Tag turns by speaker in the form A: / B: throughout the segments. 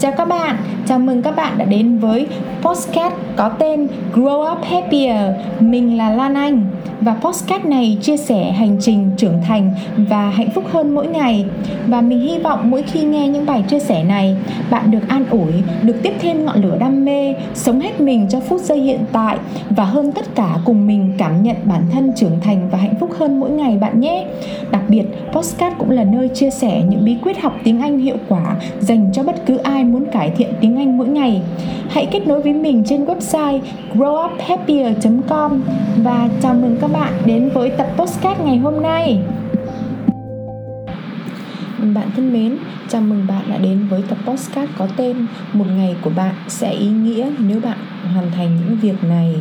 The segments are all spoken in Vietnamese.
A: Chào các bạn, chào mừng các bạn đã đến với podcast có tên Grow Up Happier. Mình là Lan Anh và podcast này chia sẻ hành trình trưởng thành và hạnh phúc hơn mỗi ngày. Và mình hy vọng mỗi khi nghe những bài chia sẻ này, bạn được an ủi, được tiếp thêm ngọn lửa đam mê, sống hết mình cho phút giây hiện tại và hơn tất cả cùng mình cảm nhận bản thân trưởng thành và hạnh phúc hơn mỗi ngày bạn nhé. Đặc biệt, podcast cũng là nơi chia sẻ những bí quyết học tiếng Anh hiệu quả dành cho bất cứ ai muốn cải thiện tiếng anh mỗi ngày. Hãy kết nối với mình trên website growuphappier.com và chào mừng các bạn đến với tập postcard ngày hôm nay. Bạn thân mến, chào mừng bạn đã đến với tập postcard có tên Một ngày của bạn sẽ ý nghĩa nếu bạn hoàn thành những việc này.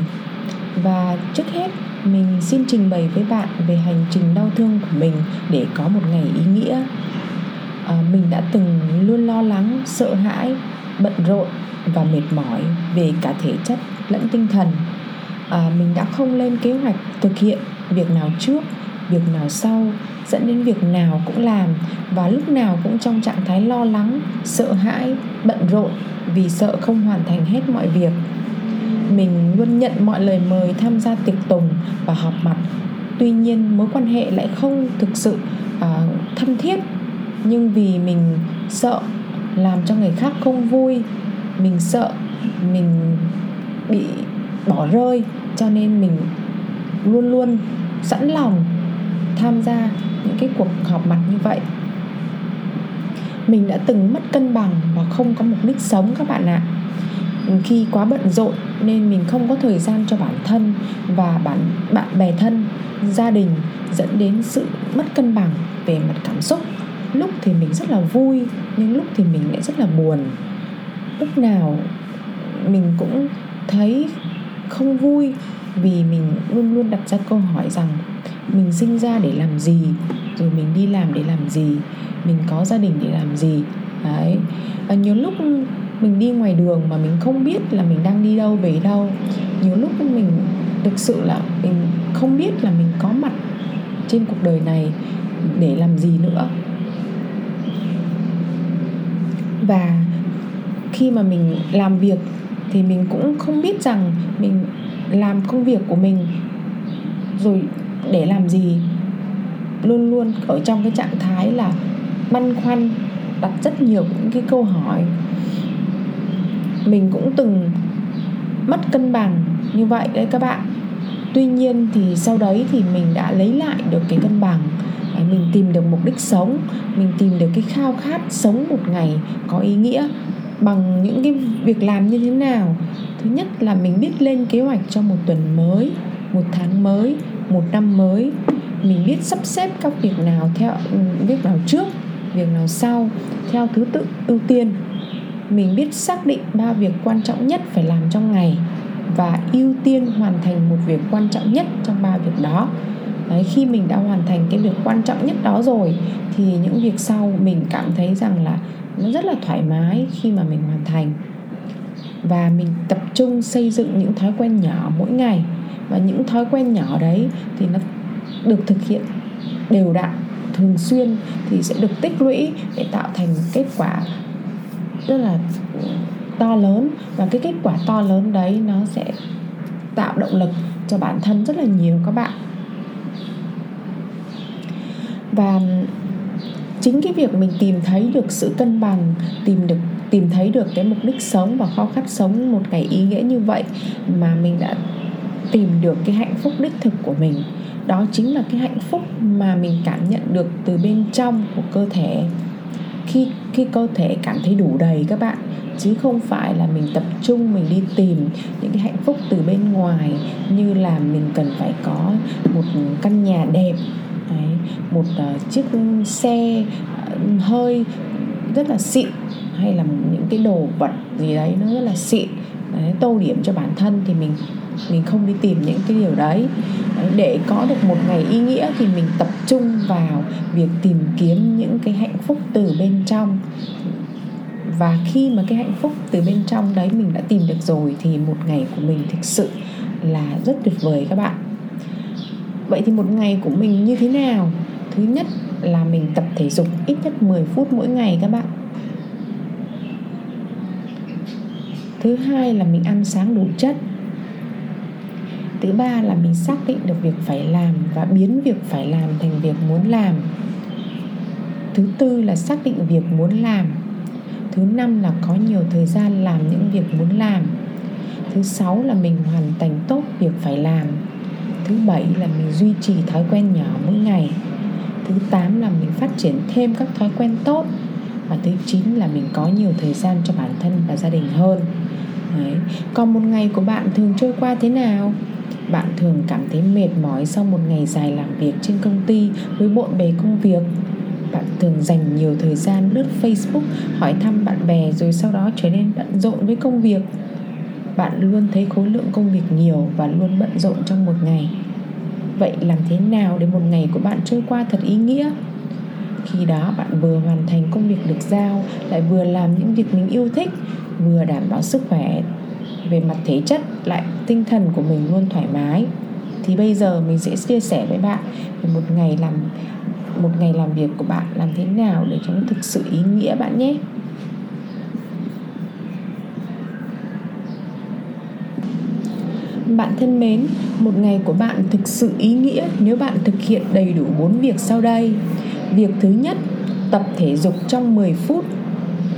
A: Và trước hết, mình xin trình bày với bạn về hành trình đau thương của mình để có một ngày ý nghĩa à, mình đã từng luôn lo lắng sợ hãi bận rộn và mệt mỏi về cả thể chất lẫn tinh thần. À, mình đã không lên kế hoạch thực hiện việc nào trước việc nào sau dẫn đến việc nào cũng làm và lúc nào cũng trong trạng thái lo lắng sợ hãi bận rộn vì sợ không hoàn thành hết mọi việc. Mình luôn nhận mọi lời mời tham gia tiệc tùng và họp mặt. Tuy nhiên mối quan hệ lại không thực sự uh, thân thiết. Nhưng vì mình sợ làm cho người khác không vui, mình sợ, mình bị bỏ rơi, cho nên mình luôn luôn sẵn lòng tham gia những cái cuộc họp mặt như vậy. Mình đã từng mất cân bằng và không có mục đích sống các bạn ạ. Khi quá bận rộn nên mình không có thời gian cho bản thân và bản, bạn bè thân, gia đình, dẫn đến sự mất cân bằng về mặt cảm xúc lúc thì mình rất là vui, nhưng lúc thì mình lại rất là buồn. Lúc nào mình cũng thấy không vui vì mình luôn luôn đặt ra câu hỏi rằng mình sinh ra để làm gì, rồi mình đi làm để làm gì, mình có gia đình để làm gì. Đấy. Và nhiều lúc mình đi ngoài đường mà mình không biết là mình đang đi đâu, về đâu. Nhiều lúc mình thực sự là mình không biết là mình có mặt trên cuộc đời này để làm gì nữa và khi mà mình làm việc thì mình cũng không biết rằng mình làm công việc của mình rồi để làm gì. Luôn luôn ở trong cái trạng thái là băn khoăn, đặt rất nhiều những cái câu hỏi. Mình cũng từng mất cân bằng như vậy đấy các bạn. Tuy nhiên thì sau đấy thì mình đã lấy lại được cái cân bằng mình tìm được mục đích sống, mình tìm được cái khao khát sống một ngày có ý nghĩa bằng những cái việc làm như thế nào. Thứ nhất là mình biết lên kế hoạch cho một tuần mới, một tháng mới, một năm mới. Mình biết sắp xếp các việc nào theo việc nào trước, việc nào sau, theo thứ tự ưu tiên. Mình biết xác định ba việc quan trọng nhất phải làm trong ngày và ưu tiên hoàn thành một việc quan trọng nhất trong ba việc đó. Đấy, khi mình đã hoàn thành cái việc quan trọng nhất đó rồi thì những việc sau mình cảm thấy rằng là nó rất là thoải mái khi mà mình hoàn thành. Và mình tập trung xây dựng những thói quen nhỏ mỗi ngày. Và những thói quen nhỏ đấy thì nó được thực hiện đều đặn thường xuyên thì sẽ được tích lũy để tạo thành kết quả rất là to lớn. Và cái kết quả to lớn đấy nó sẽ tạo động lực cho bản thân rất là nhiều các bạn và chính cái việc mình tìm thấy được sự cân bằng, tìm được, tìm thấy được cái mục đích sống và khao khát sống một ngày ý nghĩa như vậy mà mình đã tìm được cái hạnh phúc đích thực của mình, đó chính là cái hạnh phúc mà mình cảm nhận được từ bên trong của cơ thể. Khi khi cơ thể cảm thấy đủ đầy các bạn, chứ không phải là mình tập trung, mình đi tìm những cái hạnh phúc từ bên ngoài, như là mình cần phải có một căn nhà đẹp Đấy, một uh, chiếc xe uh, hơi rất là xịn hay là những cái đồ vật gì đấy nó rất là xịn. Đấy, tô điểm cho bản thân thì mình mình không đi tìm những cái điều đấy để có được một ngày ý nghĩa thì mình tập trung vào việc tìm kiếm những cái hạnh phúc từ bên trong. Và khi mà cái hạnh phúc từ bên trong đấy mình đã tìm được rồi thì một ngày của mình thực sự là rất tuyệt vời các bạn vậy thì một ngày của mình như thế nào? Thứ nhất là mình tập thể dục ít nhất 10 phút mỗi ngày các bạn. Thứ hai là mình ăn sáng đủ chất. Thứ ba là mình xác định được việc phải làm và biến việc phải làm thành việc muốn làm. Thứ tư là xác định việc muốn làm. Thứ năm là có nhiều thời gian làm những việc muốn làm. Thứ sáu là mình hoàn thành tốt việc phải làm thứ bảy là mình duy trì thói quen nhỏ mỗi ngày. Thứ tám là mình phát triển thêm các thói quen tốt. Và thứ chín là mình có nhiều thời gian cho bản thân và gia đình hơn. Đấy. còn một ngày của bạn thường trôi qua thế nào? Bạn thường cảm thấy mệt mỏi sau một ngày dài làm việc trên công ty với bộn bề công việc? Bạn thường dành nhiều thời gian lướt facebook, hỏi thăm bạn bè rồi sau đó trở nên bận rộn với công việc? Bạn luôn thấy khối lượng công việc nhiều và luôn bận rộn trong một ngày. Vậy làm thế nào để một ngày của bạn trôi qua thật ý nghĩa? Khi đó bạn vừa hoàn thành công việc được giao, lại vừa làm những việc mình yêu thích, vừa đảm bảo sức khỏe. Về mặt thể chất, lại tinh thần của mình luôn thoải mái. Thì bây giờ mình sẽ chia sẻ với bạn về một ngày làm, một ngày làm việc của bạn làm thế nào để cho nó thực sự ý nghĩa bạn nhé. Bạn thân mến, một ngày của bạn thực sự ý nghĩa nếu bạn thực hiện đầy đủ 4 việc sau đây. Việc thứ nhất, tập thể dục trong 10 phút.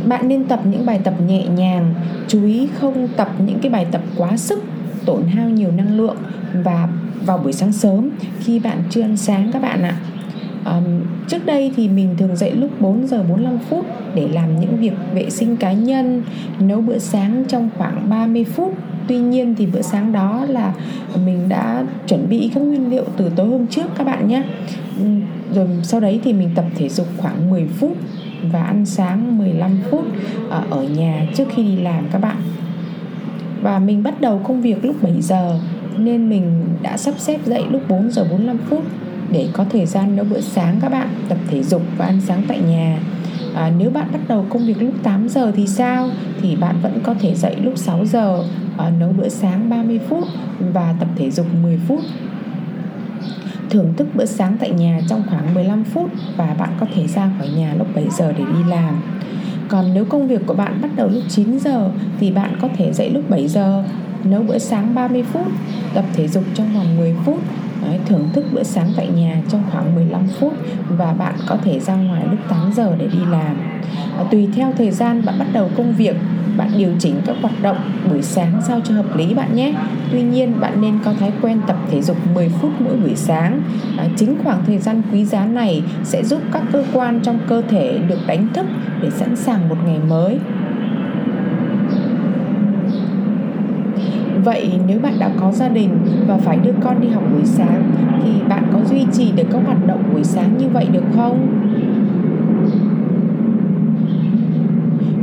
A: Bạn nên tập những bài tập nhẹ nhàng, chú ý không tập những cái bài tập quá sức, tổn hao nhiều năng lượng và vào buổi sáng sớm khi bạn chưa ăn sáng các bạn ạ. Um, trước đây thì mình thường dậy lúc 4 giờ 45 phút để làm những việc vệ sinh cá nhân, nấu bữa sáng trong khoảng 30 phút tuy nhiên thì bữa sáng đó là mình đã chuẩn bị các nguyên liệu từ tối hôm trước các bạn nhé. Ừ, rồi sau đấy thì mình tập thể dục khoảng 10 phút và ăn sáng 15 phút à, ở nhà trước khi đi làm các bạn. Và mình bắt đầu công việc lúc 7 giờ nên mình đã sắp xếp dậy lúc 4 giờ 45 phút để có thời gian nấu bữa sáng các bạn tập thể dục và ăn sáng tại nhà. À, nếu bạn bắt đầu công việc lúc 8 giờ thì sao? Thì bạn vẫn có thể dậy lúc 6 giờ nấu bữa sáng 30 phút và tập thể dục 10 phút thưởng thức bữa sáng tại nhà trong khoảng 15 phút và bạn có thể ra khỏi nhà lúc 7 giờ để đi làm. Còn nếu công việc của bạn bắt đầu lúc 9 giờ thì bạn có thể dậy lúc 7 giờ, nấu bữa sáng 30 phút, tập thể dục trong vòng 10 phút thưởng thức bữa sáng tại nhà trong khoảng 15 phút và bạn có thể ra ngoài lúc 8 giờ để đi làm. À, tùy theo thời gian bạn bắt đầu công việc, bạn điều chỉnh các hoạt động buổi sáng sao cho hợp lý bạn nhé. Tuy nhiên bạn nên có thói quen tập thể dục 10 phút mỗi buổi sáng. À, chính khoảng thời gian quý giá này sẽ giúp các cơ quan trong cơ thể được đánh thức để sẵn sàng một ngày mới. Vậy nếu bạn đã có gia đình và phải đưa con đi học buổi sáng thì bạn có duy trì được các hoạt động buổi sáng như vậy được không?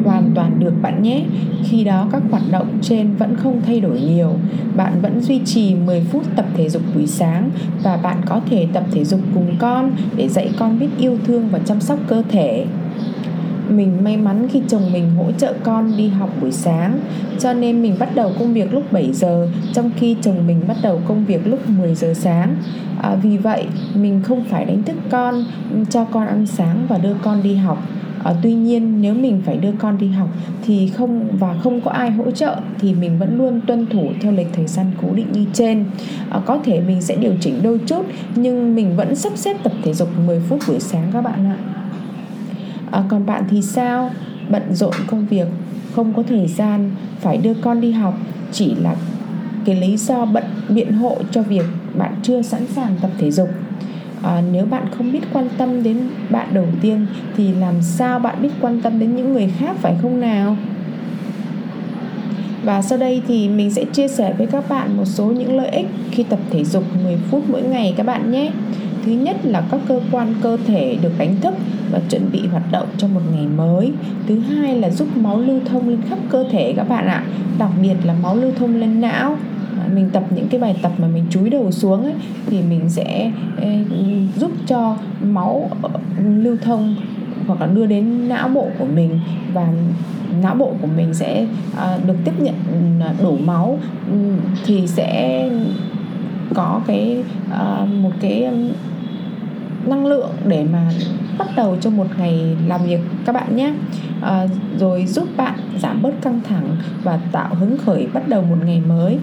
A: hoàn toàn được bạn nhé. Khi đó các hoạt động trên vẫn không thay đổi nhiều, bạn vẫn duy trì 10 phút tập thể dục buổi sáng và bạn có thể tập thể dục cùng con để dạy con biết yêu thương và chăm sóc cơ thể mình may mắn khi chồng mình hỗ trợ con đi học buổi sáng cho nên mình bắt đầu công việc lúc 7 giờ trong khi chồng mình bắt đầu công việc lúc 10 giờ sáng. À, vì vậy mình không phải đánh thức con ừ, cho con ăn sáng và đưa con đi học. À, tuy nhiên nếu mình phải đưa con đi học thì không và không có ai hỗ trợ thì mình vẫn luôn tuân thủ theo lịch thời gian cố định như trên. À, có thể mình sẽ điều chỉnh đôi chút nhưng mình vẫn sắp xếp tập thể dục 10 phút buổi sáng các bạn ạ à, còn bạn thì sao? Bận rộn công việc không có thời gian phải đưa con đi học. Chỉ là cái lý do bận biện hộ cho việc bạn chưa sẵn sàng tập thể dục. À, nếu bạn không biết quan tâm đến bạn đầu tiên thì làm sao bạn biết quan tâm đến những người khác phải không nào? Và sau đây thì mình sẽ chia sẻ với các bạn một số những lợi ích khi tập thể dục 10 phút mỗi ngày các bạn nhé thứ nhất là các cơ quan cơ thể được đánh thức và chuẩn bị hoạt động cho một ngày mới. Thứ hai là giúp máu lưu thông lên khắp cơ thể các bạn ạ. Đặc biệt là máu lưu thông lên não. À, mình tập những cái bài tập mà mình chúi đầu xuống ấy, thì mình sẽ giúp cho máu ờ, lưu thông hoặc là đưa đến não bộ của mình và não bộ của mình sẽ à, được tiếp nhận à, đủ máu. Thì sẽ có cái một cái năng lượng để mà bắt đầu cho một ngày làm việc. Các bạn nhé. À, rồi giúp bạn giảm bớt căng thẳng và tạo hứng khởi bắt đầu một ngày mới.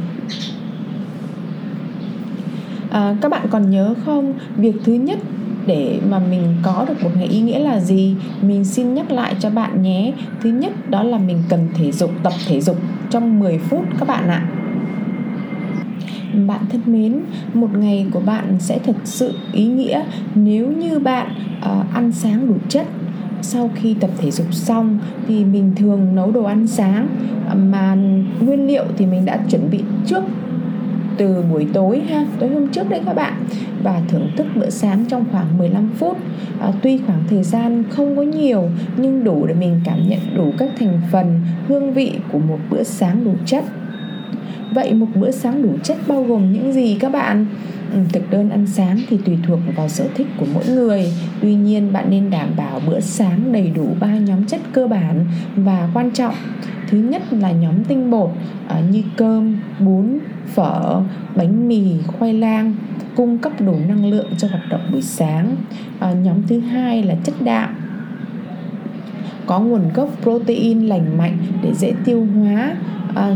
A: À, các bạn còn nhớ không? Việc thứ nhất để mà mình có được một ngày ý nghĩa là gì? Mình xin nhắc lại cho bạn nhé. Thứ nhất đó là mình cần thể dục tập thể dục trong 10 phút các bạn ạ bạn thân mến một ngày của bạn sẽ thật sự ý nghĩa nếu như bạn uh, ăn sáng đủ chất. Sau khi tập thể dục xong thì mình thường nấu đồ ăn sáng ờ, mà nguyên liệu thì mình đã chuẩn bị trước từ buổi tối ha tối hôm trước đấy các bạn. Và thưởng thức bữa sáng trong khoảng 15 phút. À, tuy khoảng thời gian không có nhiều nhưng đủ để mình cảm nhận đủ các thành phần hương vị của một bữa sáng đủ chất vậy một bữa sáng đủ chất bao gồm những gì các bạn? Ừ, thực đơn ăn sáng thì tùy thuộc vào sở thích của mỗi người. Tuy nhiên bạn nên đảm bảo bữa sáng đầy đủ ba nhóm chất cơ bản và quan trọng. Thứ nhất là nhóm tinh bột à, như cơm bún phở bánh mì khoai lang cung cấp đủ năng lượng cho hoạt động buổi sáng. À, nhóm thứ hai là chất đạm. Có nguồn gốc protein lành mạnh để dễ tiêu hóa. Ờ,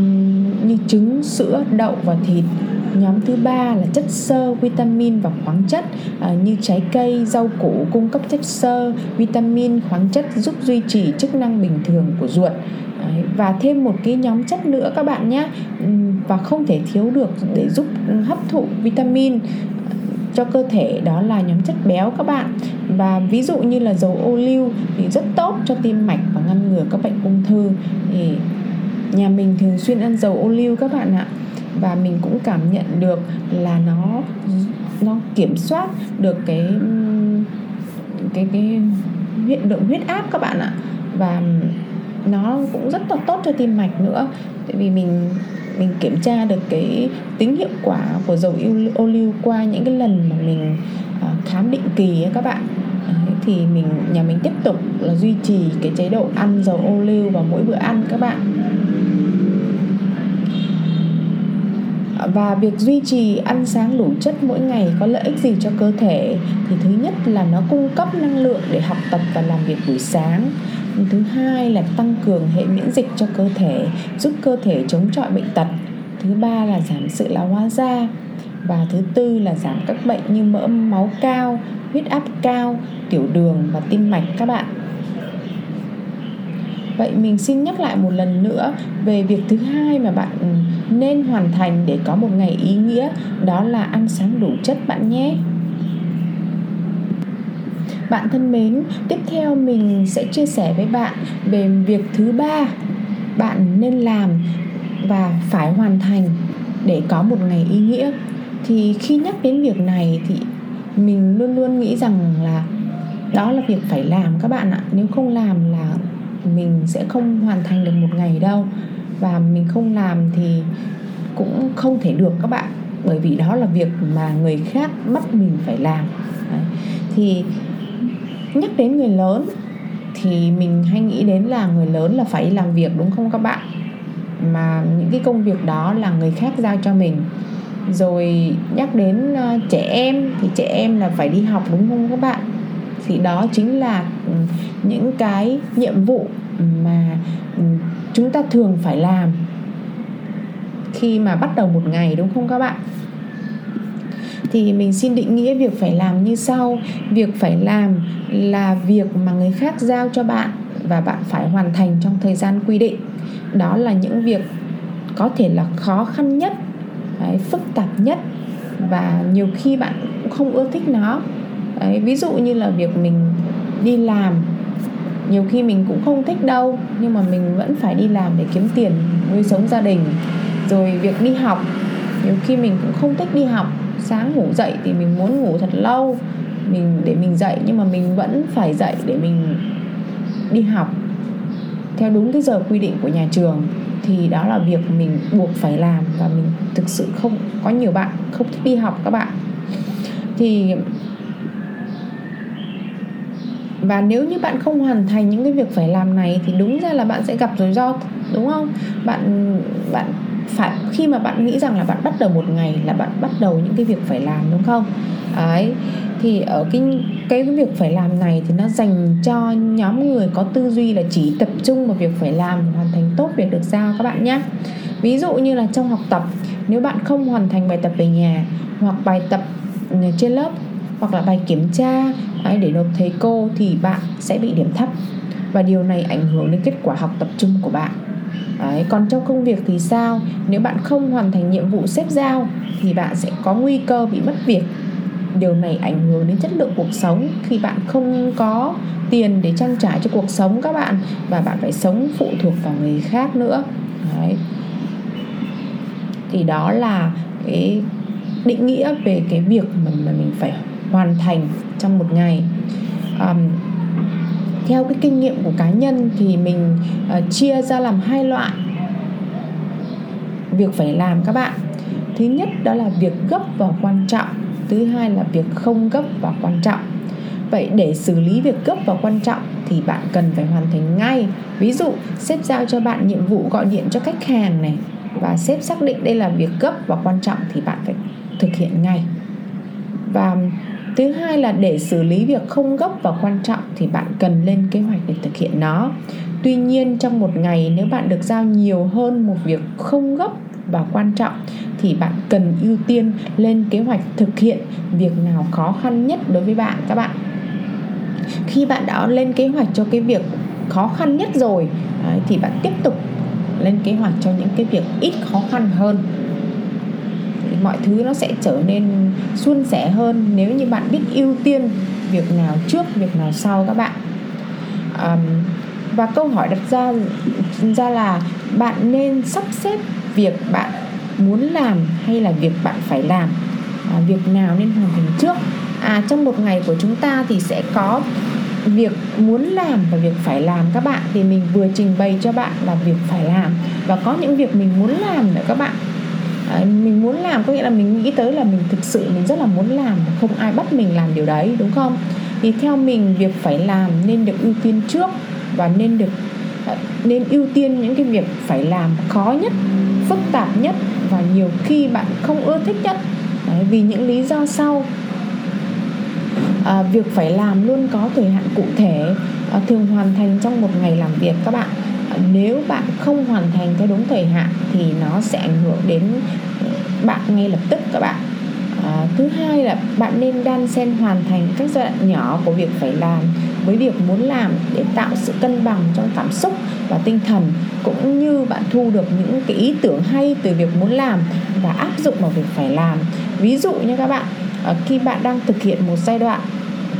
A: như trứng sữa đậu và thịt. Nhóm thứ ba là chất xơ vitamin và khoáng chất. À, như trái cây rau củ cung cấp chất xơ vitamin khoáng chất giúp duy trì chức năng bình thường của ruột. Đấy, và thêm một cái nhóm chất nữa các bạn nhé. Và không thể thiếu được để giúp hấp thụ vitamin cho cơ thể đó là nhóm chất béo các bạn. Và ví dụ như là dầu ô liu thì rất tốt cho tim mạch và ngăn ngừa các bệnh ung thư. Thì nhà mình thường xuyên ăn dầu ô liu các bạn ạ. Và mình cũng cảm nhận được là nó nó kiểm soát được cái cái cái hiện lượng huyết áp các bạn ạ. Và nó cũng rất là tốt cho tim mạch nữa. Tại vì mình mình kiểm tra được cái tính hiệu quả của dầu ô liu qua những cái lần mà mình uh, khám định kỳ ấy các bạn. Đấy, thì mình nhà mình tiếp tục là duy trì cái chế độ ăn dầu ô liu vào mỗi bữa ăn các bạn. Và việc duy trì ăn sáng đủ chất mỗi ngày có lợi ích gì cho cơ thể? Thì thứ nhất là nó cung cấp năng lượng để học tập và làm việc buổi sáng. Thứ hai là tăng cường hệ miễn dịch cho cơ thể, giúp cơ thể chống chọi bệnh tật. Thứ ba là giảm sự lão hóa da. Và thứ tư là giảm các bệnh như mỡ máu cao, huyết áp cao, tiểu đường và tim mạch các bạn vậy mình xin nhắc lại một lần nữa về việc thứ hai mà bạn nên hoàn thành để có một ngày ý nghĩa, đó là ăn sáng đủ chất bạn nhé. Bạn thân mến, tiếp theo mình sẽ chia sẻ với bạn về việc thứ ba bạn nên làm và phải hoàn thành để có một ngày ý nghĩa. Thì khi nhắc đến việc này thì mình luôn luôn nghĩ rằng là đó là việc phải làm các bạn ạ. Nếu không làm là mình sẽ không hoàn thành được một ngày đâu. Và mình không làm thì cũng không thể được các bạn. Bởi vì đó là việc mà người khác bắt mình phải làm. Đấy. thì nhắc đến người lớn thì mình hay nghĩ đến là người lớn là phải làm việc, đúng không các bạn? Mà những cái công việc đó là người khác giao cho mình. Rồi nhắc đến ờ, trẻ em thì trẻ em là phải đi học, đúng không các bạn? Thì đó chính là những cái nhiệm vụ mà chúng ta thường phải làm khi mà bắt đầu một ngày, đúng không các bạn? Thì mình xin định nghĩa việc phải làm như sau. Việc phải làm là việc mà người khác giao cho bạn và bạn phải hoàn thành trong thời gian quy định. Đó là những việc có thể là khó khăn nhất phức tạp nhất và nhiều khi bạn cũng không ưa thích nó đấy, ví dụ như là việc mình đi làm nhiều khi mình cũng không thích đâu nhưng mà mình vẫn phải đi làm để kiếm tiền nuôi sống gia đình. Rồi việc đi học nhiều khi mình cũng không thích đi học. Sáng ngủ dậy thì mình muốn ngủ thật lâu mình để mình dậy nhưng mà mình vẫn phải dậy để mình đi học. Theo đúng cái giờ quy định của nhà trường thì đó là việc mình buộc phải làm và mình thực sự không có nhiều bạn không thích đi học các bạn. Thì và nếu như bạn không hoàn thành những cái việc phải làm này thì đúng ra là bạn sẽ gặp rủi ro, đúng không? Bạn bạn phải, khi mà bạn nghĩ rằng là bạn bắt đầu một ngày là bạn bắt đầu những cái việc phải làm, đúng không? Ấy thì ở cái cái việc phải làm này thì nó dành cho nhóm người có tư duy là chỉ tập trung vào việc phải làm hoàn thành tốt việc được giao các bạn nhé. Ví dụ như là trong học tập, nếu bạn không hoàn thành bài tập về nhà hoặc bài tập ừ, trên lớp hoặc là bài kiểm tra để nộp thầy cô thì bạn sẽ bị điểm thấp. Và điều này ảnh hưởng đến kết quả học tập trung của bạn. Đấy, còn trong công việc thì sao? Nếu bạn không hoàn thành nhiệm vụ xếp giao thì bạn sẽ có nguy cơ bị mất việc. Điều này ảnh hưởng đến chất lượng cuộc sống khi bạn không có tiền để trang trải cho cuộc sống các bạn và bạn phải sống phụ thuộc vào người khác nữa. Đấy. thì đó là cái định nghĩa về cái việc mà, mà mình phải hoàn thành trong một ngày. Um, theo cái kinh nghiệm của cá nhân thì mình uh, chia ra làm hai loại việc phải làm các bạn. Thứ nhất đó là việc gấp và quan trọng thứ hai là việc không gấp và quan trọng. Vậy để xử lý việc gấp và quan trọng thì bạn cần phải hoàn thành ngay. Ví dụ sếp giao cho bạn nhiệm vụ gọi điện cho khách hàng này và sếp xác định đây là việc gấp và quan trọng thì bạn phải thực hiện ngay. Và thứ hai là để xử lý việc không gấp và quan trọng thì bạn cần lên kế hoạch để thực hiện nó. Tuy nhiên, trong một ngày nếu bạn được giao nhiều hơn một việc không gấp và quan trọng thì bạn cần ưu tiên lên kế hoạch thực hiện việc nào khó khăn nhất đối với bạn, các bạn. Khi bạn đã lên kế hoạch cho cái việc khó khăn nhất rồi à, thì bạn tiếp tục lên kế hoạch cho những cái việc ít khó khăn hơn mọi thứ nó sẽ trở nên suôn sẻ hơn nếu như bạn biết ưu tiên việc nào trước việc nào sau các bạn. Um, và câu hỏi đặt ra ra là bạn nên sắp xếp việc bạn muốn làm hay là việc bạn phải làm? À, việc nào nên hoàn thành trước? À trong một ngày của chúng ta thì sẽ có việc muốn làm và việc phải làm. Các bạn thì mình vừa trình bày cho bạn là việc phải làm và có những việc mình muốn làm nữa các bạn đấy, mình muốn làm có nghĩa là mình nghĩ tới là mình thực sự mình rất là muốn làm không ai bắt mình làm điều đấy đúng không? Thì theo mình việc phải làm nên được ưu tiên trước và nên được ờ, nên ưu tiên những cái việc phải làm khó nhất phức tạp nhất và nhiều khi bạn không ưa thích nhất. Đấy, vì những lý do sau. À, việc phải làm luôn có thời hạn cụ thể à, thường hoàn thành trong một ngày làm việc các bạn nếu bạn không hoàn thành theo đúng thời hạn thì nó sẽ ảnh hưởng đến ờ, bạn ngay lập tức các bạn. À, thứ hai là bạn nên đan xen hoàn thành các giai đoạn nhỏ của việc phải làm với việc muốn làm để tạo sự cân bằng trong cảm xúc và tinh thần cũng như bạn thu được những cái ý tưởng hay từ việc muốn làm và áp dụng vào việc phải làm. Ví dụ như các bạn ờ, khi bạn đang thực hiện một giai đoạn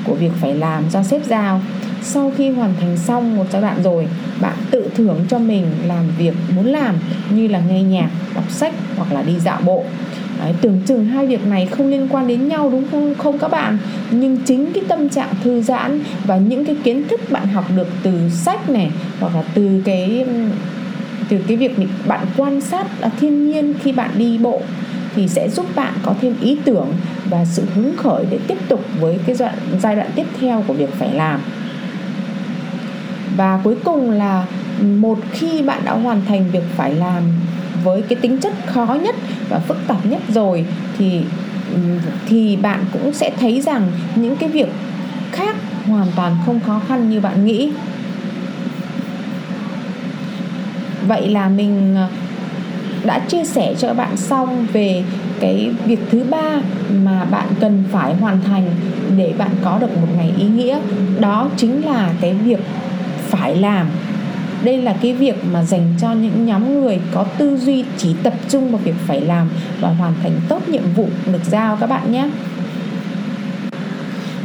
A: của việc phải làm do sếp giao sau khi hoàn thành xong một giai đoạn rồi bạn tự thưởng cho mình làm việc muốn làm như là nghe nhạc đọc sách hoặc là đi dạo bộ. Đấy, tưởng chừng hai việc này không liên quan đến nhau đúng không không các bạn? Nhưng chính cái tâm trạng thư giãn và những cái kiến thức bạn học được từ sách này hoặc là từ cái từ cái việc bạn quan sát à, thiên nhiên khi bạn đi bộ thì sẽ giúp bạn có thêm ý tưởng và sự hứng khởi để tiếp tục với cái giai đoạn, giai đoạn tiếp theo của việc phải làm và cuối cùng là một khi bạn đã hoàn thành việc phải làm với cái tính chất khó nhất và phức tạp nhất rồi, thì thì bạn cũng sẽ thấy rằng những cái việc khác hoàn toàn không khó khăn như bạn nghĩ. Vậy là mình ờ, đã chia sẻ cho các bạn xong về cái việc thứ ba mà bạn cần phải hoàn thành để bạn có được một ngày ý nghĩa. Đó chính là cái việc phải làm đây là cái việc mà dành cho những nhóm người có tư duy chỉ tập trung vào việc phải làm và hoàn thành tốt nhiệm vụ được giao các bạn nhé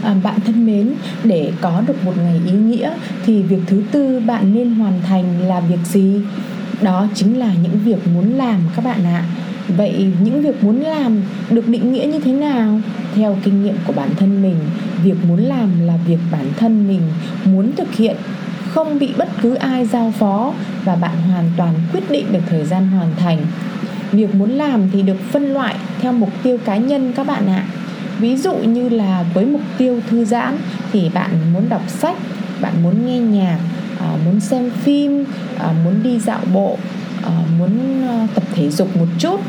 A: À, bạn thân mến, để có được một ngày ý nghĩa thì việc thứ tư bạn nên hoàn thành là việc gì? Đó chính là những việc muốn làm các bạn ạ. Vậy những việc muốn làm được định nghĩa như thế nào? Theo kinh nghiệm của bản thân mình, việc muốn làm là việc bản thân mình muốn thực hiện không bị bất cứ ai giao phó và bạn hoàn toàn quyết định được thời gian hoàn thành. Việc muốn làm thì được phân loại theo mục tiêu cá nhân các bạn ạ. Ví dụ như là với mục tiêu thư giãn thì bạn muốn đọc sách, bạn muốn nghe nhạc ờ, muốn xem phim ờ, muốn đi dạo bộ ờ, muốn tập thể dục một chút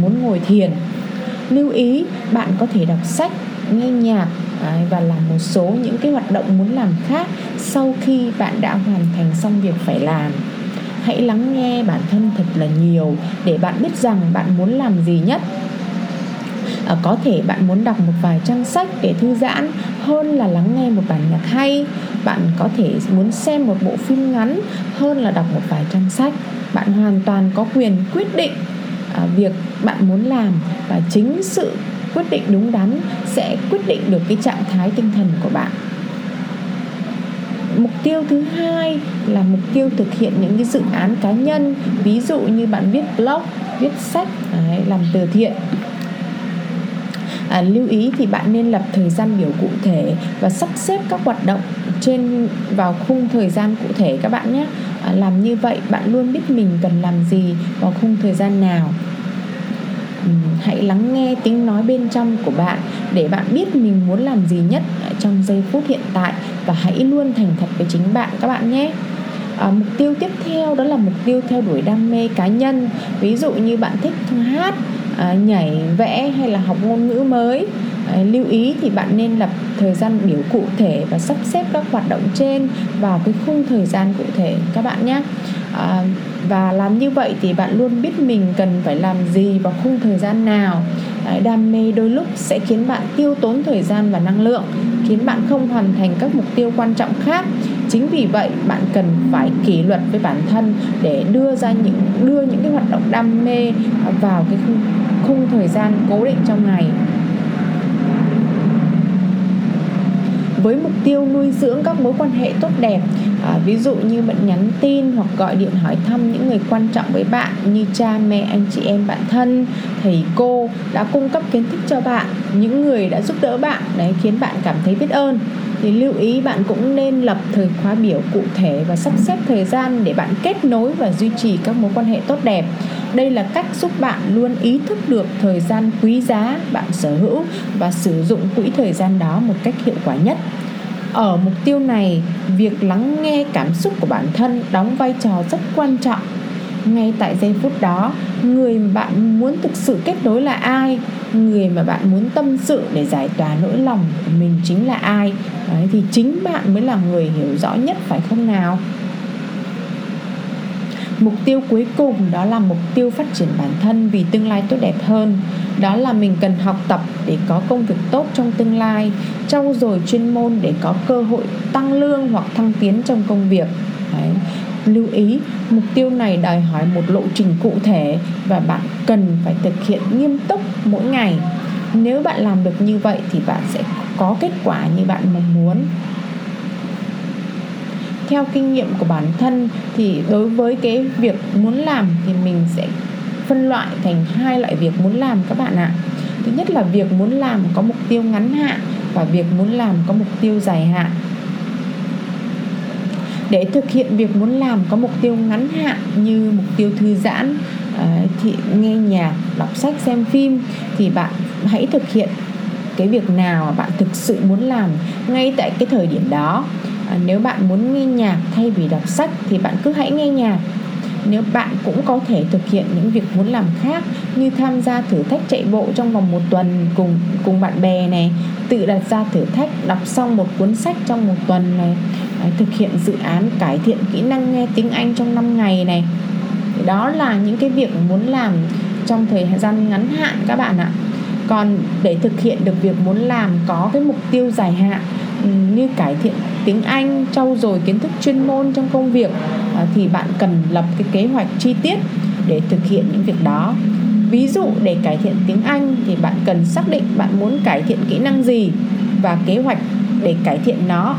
A: muốn ngồi thiền. Lưu ý, bạn có thể đọc sách, nghe nhạc và làm một số những cái hoạt động muốn làm khác sau khi bạn đã hoàn thành xong việc phải làm. Hãy lắng nghe bản thân thật là nhiều để bạn biết rằng bạn muốn làm gì nhất. À, có thể bạn muốn đọc một vài trang sách để thư giãn hơn là lắng nghe một bản nhạc hay. Bạn có thể muốn xem một bộ phim ngắn hơn là đọc một vài trang sách. Bạn hoàn toàn có quyền quyết định à, việc bạn muốn làm và chính sự quyết định đúng đắn sẽ quyết định được cái trạng thái tinh thần của bạn. Mục tiêu thứ hai là mục tiêu thực hiện những cái dự án cá nhân ví dụ như bạn viết blog viết sách đấy, làm từ thiện. À, lưu ý thì bạn nên lập thời gian biểu cụ thể và sắp xếp các hoạt động trên vào khung thời gian cụ thể các bạn nhé. À, làm như vậy bạn luôn biết mình cần làm gì vào khung thời gian nào. Ừ, hãy lắng nghe tiếng nói bên trong của bạn để bạn biết mình muốn làm gì nhất trong giây phút hiện tại và hãy luôn thành thật với chính bạn các bạn nhé. À, mục tiêu tiếp theo đó là mục tiêu theo đuổi đam mê cá nhân. Ví dụ như bạn thích hát à, nhảy vẽ hay là học ngôn ngữ mới à, lưu ý thì bạn nên lập thời gian biểu cụ thể và sắp xếp các hoạt động trên vào cái khung thời gian cụ thể các bạn nhé à, và làm như vậy thì bạn luôn biết mình cần phải làm gì vào khung thời gian nào. Đấy, đam mê đôi lúc sẽ khiến bạn tiêu tốn thời gian và năng lượng khiến bạn không hoàn thành các mục tiêu quan trọng khác. Chính vì vậy bạn cần phải kỷ luật với bản thân để đưa ra những đưa những cái hoạt động đam mê vào cái khung, khung thời gian cố định trong ngày. Với mục tiêu nuôi dưỡng các mối quan hệ tốt đẹp. À, ví dụ như bạn nhắn tin hoặc gọi điện hỏi thăm những người quan trọng với bạn như cha mẹ anh chị em bạn thân thầy cô đã cung cấp kiến thức cho bạn những người đã giúp đỡ bạn đấy khiến bạn cảm thấy biết ơn. Thì lưu ý bạn cũng nên lập thời khóa biểu cụ thể và sắp xếp thời gian để bạn kết nối và duy trì các mối quan hệ tốt đẹp đây là cách giúp bạn luôn ý thức được thời gian quý giá bạn sở hữu và sử dụng quỹ thời gian đó một cách hiệu quả nhất. Ở mục tiêu này việc lắng nghe cảm xúc của bản thân đóng vai trò rất quan trọng. Ngay tại giây phút đó người mà bạn muốn thực sự kết nối là ai? Người mà bạn muốn tâm sự để giải tỏa nỗi lòng của mình chính là ai? Đấy, thì chính bạn mới là người hiểu rõ nhất phải không nào? Mục tiêu cuối cùng đó là mục tiêu phát triển bản thân vì tương lai tốt đẹp hơn. Đó là mình cần học tập để có công việc tốt trong tương lai, trau dồi chuyên môn để có cơ hội tăng lương hoặc thăng tiến trong công việc. Đấy. lưu ý, mục tiêu này đòi hỏi một lộ trình cụ thể và bạn cần phải thực hiện nghiêm túc mỗi ngày. Nếu bạn làm được như vậy thì bạn sẽ có kết quả như bạn mong muốn theo kinh nghiệm của bản thân thì đối với cái việc muốn làm thì mình sẽ phân loại thành hai loại việc muốn làm các bạn ạ. Thứ nhất là việc muốn làm có mục tiêu ngắn hạn và việc muốn làm có mục tiêu dài hạn. Để thực hiện việc muốn làm có mục tiêu ngắn hạn như mục tiêu thư giãn ờ, thì nghe nhạc, đọc sách, xem phim thì bạn hãy thực hiện cái việc nào bạn thực sự muốn làm ngay tại cái thời điểm đó nếu bạn muốn nghe nhạc thay vì đọc sách thì bạn cứ hãy nghe nhạc. Nếu bạn cũng có thể thực hiện những việc muốn làm khác, như tham gia thử thách chạy bộ trong vòng một tuần cùng cùng bạn bè này, tự đặt ra thử thách, đọc xong một cuốn sách trong một tuần này à, thực hiện dự án, cải thiện kỹ năng nghe tiếng Anh trong 5 ngày này. Đó là những cái việc muốn làm trong thời gian ngắn hạn các bạn ạ. Còn để thực hiện được việc muốn làm có cái mục tiêu dài hạn như cải thiện tiếng Anh, trau dồi kiến thức chuyên môn trong công việc à, thì bạn cần lập cái kế hoạch chi tiết để thực hiện những việc đó. Ví dụ để cải thiện tiếng Anh thì bạn cần xác định bạn muốn cải thiện kỹ năng gì và kế hoạch để cải thiện nó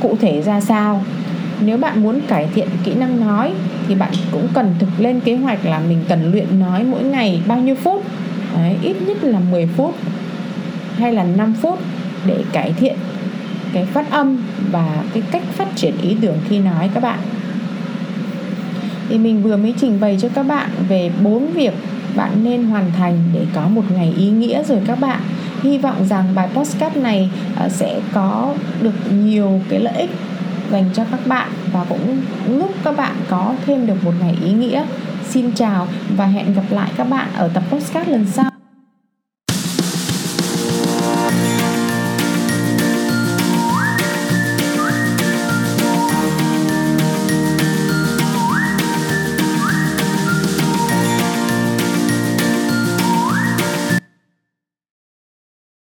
A: cụ thể ra sao. Nếu bạn muốn cải thiện kỹ năng nói thì bạn cũng cần thực lên kế hoạch là mình cần luyện nói mỗi ngày bao nhiêu phút. Đấy, ít nhất là 10 phút hay là 5 phút để cải thiện cái phát âm và cái cách phát triển ý tưởng khi nói các bạn. Thì mình vừa mới trình bày cho các bạn về bốn việc bạn nên hoàn thành để có một ngày ý nghĩa rồi các bạn. Hy vọng rằng bài postcard này ờ, sẽ có được nhiều cái lợi ích dành cho các bạn và cũng giúp các bạn có thêm được một ngày ý nghĩa. Xin chào và hẹn gặp lại các bạn ở tập postcard lần sau.